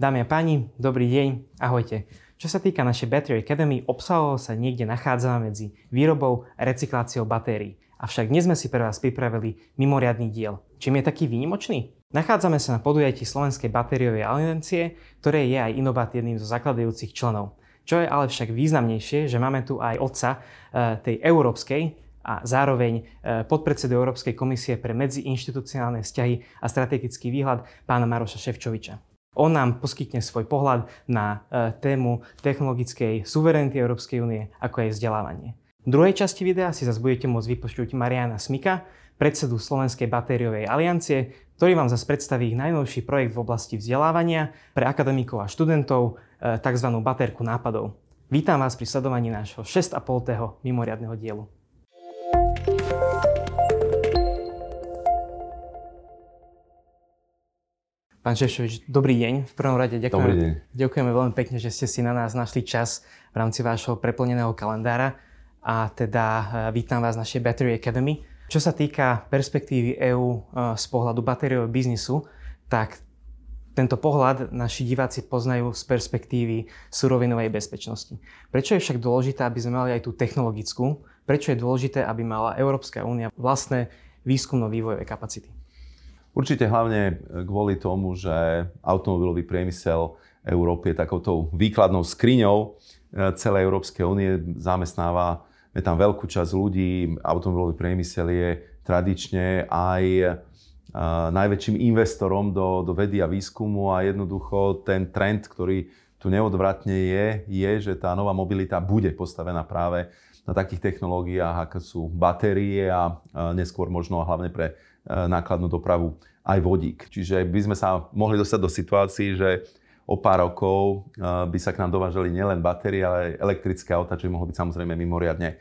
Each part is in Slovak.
Dámy a páni, dobrý deň, ahojte. Čo sa týka našej Battery Academy, obsahovo sa niekde nachádzame medzi výrobou a recykláciou batérií. Avšak dnes sme si pre vás pripravili mimoriadný diel. Čím je taký výnimočný? Nachádzame sa na podujatí Slovenskej batériovej aliancie, ktoré je aj inovatívnym zo zakladajúcich členov. Čo je ale však významnejšie, že máme tu aj otca e, tej európskej a zároveň e, podpredsedu Európskej komisie pre medziinštitucionálne vzťahy a strategický výhľad pána Maroša Ševčoviča. On nám poskytne svoj pohľad na e, tému technologickej suverenity Európskej únie, ako aj vzdelávanie. V druhej časti videa si zase budete môcť vypočuť Mariana Smika, predsedu Slovenskej batériovej aliancie, ktorý vám zase predstaví ich najnovší projekt v oblasti vzdelávania pre akademikov a študentov, e, tzv. baterku nápadov. Vítam vás pri sledovaní nášho 6,5. mimoriadného dielu. Pán Šešovič, dobrý deň. V prvom rade ďakujeme, ďakujeme veľmi pekne, že ste si na nás našli čas v rámci vášho preplneného kalendára a teda e, vítam vás v našej Battery Academy. Čo sa týka perspektívy EÚ e, z pohľadu batériového biznisu, tak tento pohľad naši diváci poznajú z perspektívy surovinovej bezpečnosti. Prečo je však dôležité, aby sme mali aj tú technologickú? Prečo je dôležité, aby mala Európska únia vlastné výskumno-vývojové kapacity? Určite hlavne kvôli tomu, že automobilový priemysel Európy je takouto výkladnou skriňou e, celej Európskej únie, zamestnáva tam veľkú časť ľudí. Automobilový priemysel je tradične aj e, najväčším investorom do, do vedy a výskumu a jednoducho ten trend, ktorý tu neodvratne je, je, že tá nová mobilita bude postavená práve na takých technológiách, ako sú batérie a neskôr možno hlavne pre nákladnú dopravu aj vodík. Čiže by sme sa mohli dostať do situácií, že o pár rokov e, by sa k nám dovážali nielen batérie, ale aj elektrické auta, čo by mohlo byť samozrejme mimoriadne e,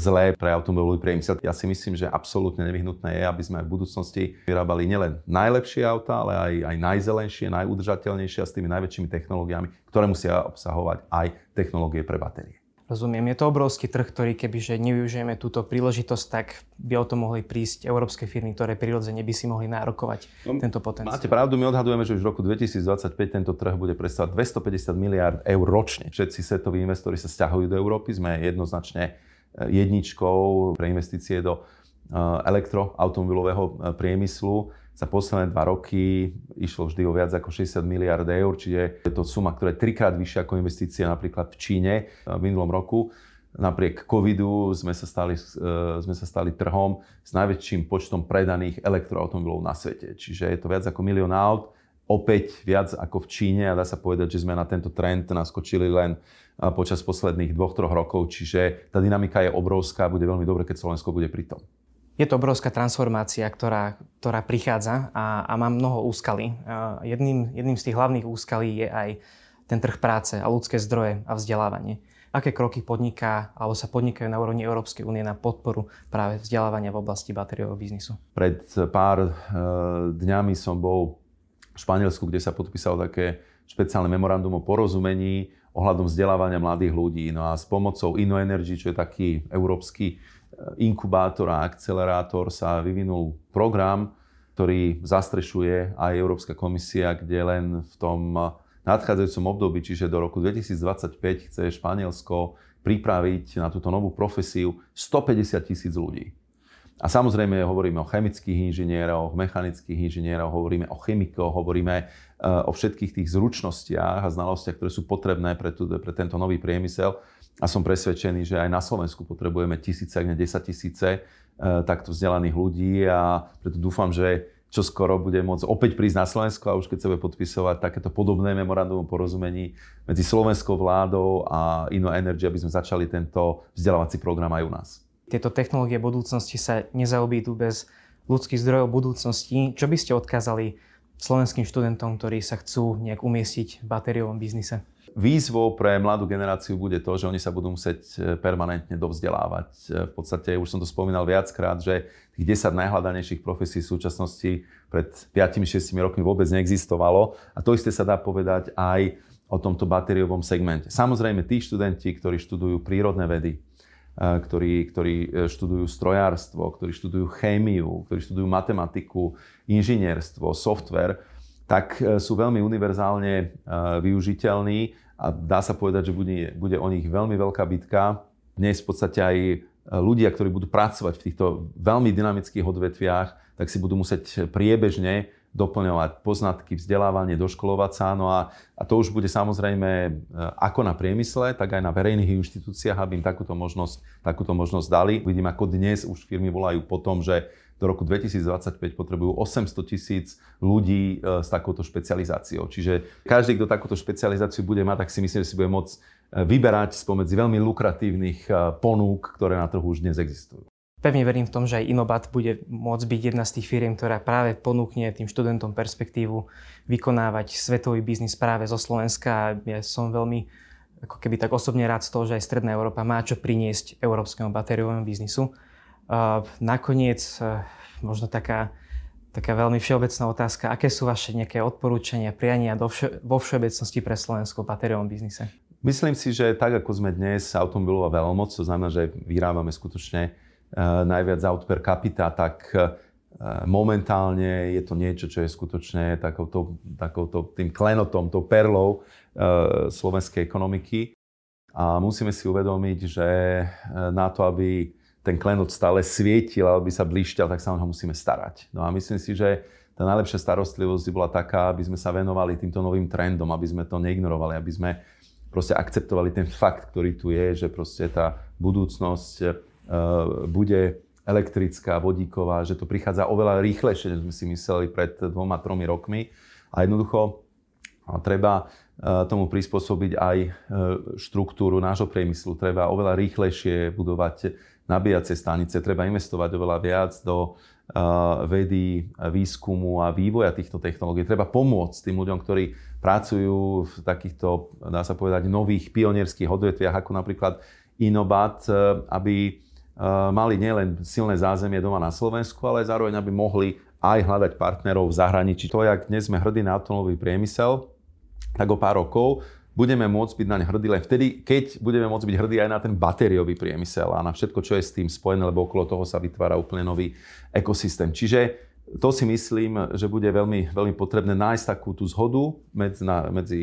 zlé pre automobilový priemysel. Ja si myslím, že absolútne nevyhnutné je, aby sme aj v budúcnosti vyrábali nielen najlepšie auta, ale aj, aj najzelenšie, najudržateľnejšie a s tými najväčšími technológiami, ktoré musia obsahovať aj technológie pre batérie. Rozumiem, je to obrovský trh, ktorý kebyže nevyužijeme túto príležitosť, tak by o to mohli prísť európske firmy, ktoré prirodzene by si mohli nárokovať no, tento potenciál. Máte pravdu, my odhadujeme, že už v roku 2025 tento trh bude predstavovať 250 miliard eur ročne. Všetci svetoví investori sa stiahujú do Európy, sme jednoznačne eh, jedničkou pre investície do eh, elektroautomobilového eh, priemyslu za posledné dva roky išlo vždy o viac ako 60 miliard eur, čiže je to suma, ktorá je trikrát vyššia ako investície napríklad v Číne v minulom roku. Napriek covidu sme sa stali, e, sme sa stali trhom s najväčším počtom predaných elektroautomobilov na svete. Čiže je to viac ako milión aut, opäť viac ako v Číne a dá sa povedať, že sme na tento trend naskočili len e, počas posledných dvoch, troch rokov. Čiže tá dynamika je obrovská, bude veľmi dobre, keď Slovensko bude pri tom. Je to obrovská transformácia, ktorá, ktorá prichádza a, a má mnoho úskalí. Jedným, jedným z tých hlavných úskalí je aj ten trh práce a ľudské zdroje a vzdelávanie. Aké kroky podniká alebo sa podnikajú na úrovni Európskej únie na podporu práve vzdelávania v oblasti batériového biznisu? Pred pár e, dňami som bol v Španielsku, kde sa podpísalo také špeciálne memorandum o porozumení ohľadom vzdelávania mladých ľudí. No a s pomocou InnoEnergy, čo je taký európsky inkubátor a akcelerátor sa vyvinul program, ktorý zastrešuje aj Európska komisia, kde len v tom nadchádzajúcom období, čiže do roku 2025, chce Španielsko pripraviť na túto novú profesiu 150 tisíc ľudí. A samozrejme hovoríme o chemických inžinieroch, mechanických inžinieroch, hovoríme o chemikoch, hovoríme eh, o všetkých tých zručnostiach a znalostiach, ktoré sú potrebné pre, tu, pre tento nový priemysel. A som presvedčený, že aj na Slovensku potrebujeme tisíce, ak ne 10 tisíce eh, takto vzdelaných ľudí a preto dúfam, že čo skoro bude môcť opäť prísť na Slovensko a už keď sa bude podpisovať takéto podobné memorandum o porozumení medzi slovenskou vládou a Inno Energy, aby sme začali tento vzdelávací program aj u nás. Tieto technológie budúcnosti sa nezaobídu bez ľudských zdrojov budúcnosti. Čo by ste odkázali slovenským študentom, ktorí sa chcú nejak umiestniť v batériovom biznise? Výzvou pre mladú generáciu bude to, že oni sa budú musieť e, permanentne dovzdelávať. E, v podstate, už som to spomínal viackrát, že tých 10 najhľadanejších profesí v súčasnosti pred 5-6 rokmi vôbec neexistovalo. A to isté sa dá povedať aj o tomto batériovom segmente. Samozrejme, tí študenti, ktorí študujú prírodné vedy, ktorí, ktorí študujú strojárstvo, ktorí študujú chémiu, ktorí študujú matematiku, inžinierstvo, software, tak e, sú veľmi univerzálne e, využiteľní a dá sa povedať, že bude, bude o nich veľmi veľká bitka. Dnes v podstate aj ľudia, ktorí budú pracovať v týchto veľmi dynamických odvetviach, tak si budú musieť priebežne doplňovať poznatky, vzdelávanie, doškolovať sa. No a, a to už bude samozrejme e, ako na priemysle, tak aj na verejných inštitúciách, aby im takúto možnosť, takúto možnosť dali. Vidím, ako dnes už firmy volajú po tom, že do roku 2025 potrebujú 800 tisíc ľudí e, s takouto špecializáciou. Čiže každý, kto takúto špecializáciu bude mať, tak si myslím, že si bude môcť e, vyberať spomedzi veľmi lukratívnych ponúk, ktoré na trhu už dnes existujú. Pevne verím v tom, že aj Inobat bude môcť byť jedna z tých firiem, ktorá práve ponúkne tým študentom perspektívu vykonávať svetový biznis práve zo Slovenska. Ja som veľmi ako keby tak osobne rád z toho, že aj Stredná Európa má čo priniesť európskemu batériovému biznisu. Nakoniec možno taká, taká veľmi všeobecná otázka, aké sú vaše nejaké odporúčania, priania vo všeobecnosti pre Slovensko v batériovom biznise? Myslím si, že tak ako sme dnes automobilová veľmoc, to znamená, že vyrábame skutočne najviac aut per capita, tak eh, momentálne je to niečo, čo je skutočne takouto, takouto tým klenotom, tou perlou eh, slovenskej ekonomiky. A musíme si uvedomiť, že na to, aby ten klenot stále svietil, aby sa blíšťal, tak sa o ho musíme starať. No a myslím si, že tá najlepšia starostlivosť bola taká, aby sme sa venovali týmto novým trendom, aby sme to neignorovali, aby sme proste akceptovali ten fakt, ktorý tu je, že proste tá budúcnosť Eh, bude elektrická, vodíková, že to prichádza oveľa rýchlejšie, než sme si mysleli pred dvoma, tromi rokmi. A jednoducho treba eh, tomu prispôsobiť aj eh, štruktúru nášho priemyslu. Treba oveľa rýchlejšie budovať nabíjacie stanice, treba investovať oveľa viac do vedy, výskumu a vývoja týchto technológií. Treba pomôcť tým ľuďom, ktorí pracujú v takýchto, dá sa povedať, nových pionierských odvetviach, ako napríklad Inobat, aby mali nielen silné zázemie doma na Slovensku, ale zároveň aby mohli aj hľadať partnerov v zahraničí. To, jak dnes sme hrdí na automobilový priemysel, tak o pár rokov budeme môcť byť naň hrdí len vtedy, keď budeme môcť byť hrdí aj na ten batériový priemysel a na všetko, čo je s tým spojené, lebo okolo toho sa vytvára úplne nový ekosystém. Čiže to si myslím, že bude veľmi, veľmi potrebné nájsť takú tú zhodu medzi, medzi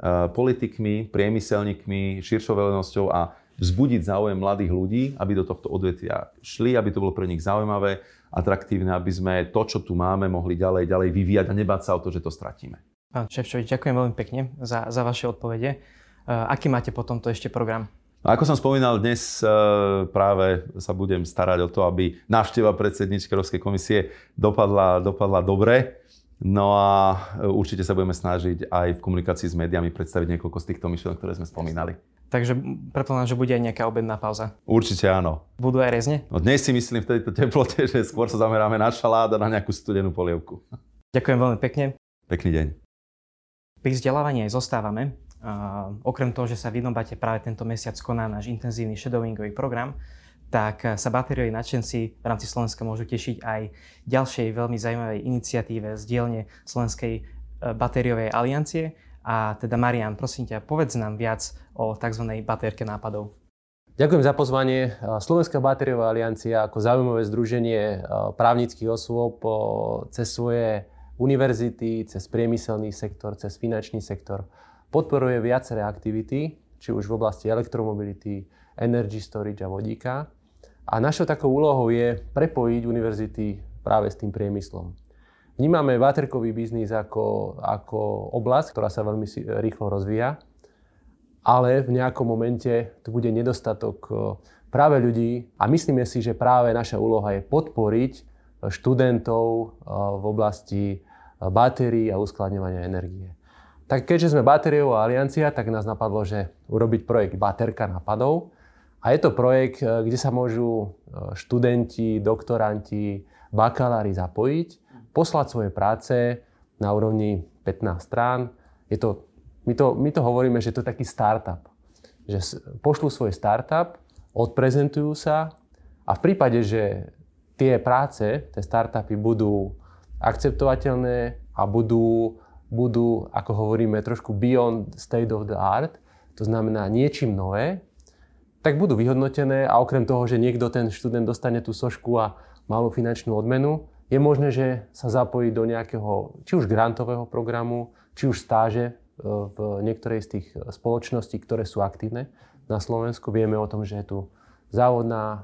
uh, politikmi, priemyselníkmi, širšou veľnosťou a vzbudiť záujem mladých ľudí, aby do tohto odvetvia šli, aby to bolo pre nich zaujímavé, atraktívne, aby sme to, čo tu máme, mohli ďalej, ďalej vyvíjať a nebáť sa o to, že to stratíme. Pán Ševčovič, ďakujem veľmi pekne za, za vaše odpovede. Uh, aký máte potom to ešte program? Ako som spomínal, dnes uh, práve sa budem starať o to, aby návšteva predsedničky Európskej komisie dopadla, dopadla dobre. No a e, určite sa budeme snažiť aj v komunikácii s médiami predstaviť niekoľko z týchto myšlienok, ktoré sme spomínali. Takže predpokladám, že bude aj nejaká obedná pauza. Určite áno. Budú aj rezne? No dnes si myslím v tejto teplote, že skôr sa zameráme na šalát a na nejakú studenú polievku. Ďakujem veľmi pekne. Pekný deň. Pri vzdelávaní aj zostávame. Uh, okrem toho, že sa v Innobate práve tento mesiac koná náš intenzívny shadowingový program, tak sa batérioví nadšenci v rámci Slovenska môžu tešiť aj ďalšej veľmi zaujímavej iniciatíve z dielne Slovenskej uh, batériovej aliancie, a teda Marian, prosím ťa, povedz nám viac o tzv. batérke nápadov. Ďakujem za pozvanie. Slovenská batériová aliancia ako zaujímavé združenie právnických osôb cez svoje univerzity, cez priemyselný sektor, cez finančný sektor podporuje viaceré aktivity, či už v oblasti elektromobility, energy storage a vodíka. A našou takou úlohou je prepojiť univerzity práve s tým priemyslom. Vnímame baterkový biznis ako, ako oblasť, ktorá sa veľmi rýchlo rozvíja, ale v nejakom momente tu bude nedostatok e, práve ľudí a myslíme si, že práve naša úloha je podporiť študentov e, v oblasti e, batérií a uskladňovania energie. Tak keďže sme batériová aliancia, tak nás napadlo, že urobiť projekt Baterka nápadov. A je to projekt, kde sa môžu študenti, doktoranti, bakalári zapojiť poslať svoje práce na úrovni 15 strán. Je to, my, to, my to hovoríme, že to je taký startup. Že pošlú svoj startup, odprezentujú sa a v prípade, že tie práce, tie startupy budú akceptovateľné a budú, budú, ako hovoríme, trošku beyond state of the art, to znamená niečím nové, tak budú vyhodnotené a okrem toho, že niekto ten študent dostane tú sošku a malú finančnú odmenu, je možné, že sa zapojí do nejakého, či už grantového programu, či už stáže e, v niektorej z tých spoločností, ktoré sú aktívne na Slovensku. Vieme o tom, že je tu závod na e,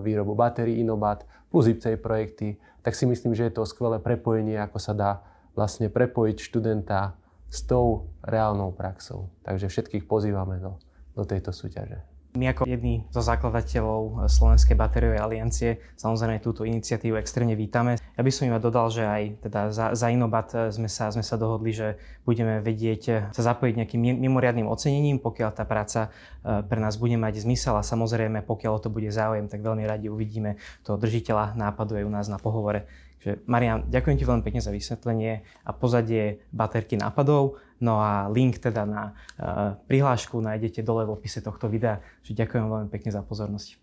výrobu batérií Inobat plus IPCEI projekty, tak si myslím, že je to skvelé prepojenie, ako sa dá vlastne prepojiť študenta s tou reálnou praxou. Takže všetkých pozývame do, do tejto súťaže. My ako jedni zo zakladateľov Slovenskej batériovej aliancie samozrejme túto iniciatívu extrémne vítame. Ja by som iba dodal, že aj teda za, za Inobat sme sa, sme sa dohodli, že budeme vedieť sa zapojiť nejakým mimoriadným ocenením, pokiaľ tá práca e, pre nás bude mať zmysel a samozrejme pokiaľ to bude záujem, tak veľmi radi uvidíme toho držiteľa nápadu aj u nás na pohovore. Takže Marian, ďakujem ti veľmi pekne za vysvetlenie a pozadie baterky nápadov. No a link teda na uh, prihlášku nájdete dole v opise tohto videa. Ďakujem veľmi pekne za pozornosť.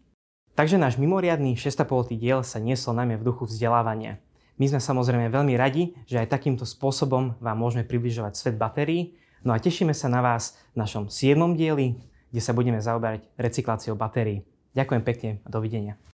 Takže náš mimoriadný 6,5 diel sa niesol najmä v duchu vzdelávania. My sme samozrejme veľmi radi, že aj takýmto spôsobom vám môžeme približovať svet batérií. No a tešíme sa na vás v našom 7. dieli, kde sa budeme zaoberať recykláciou batérií. Ďakujem pekne a dovidenia.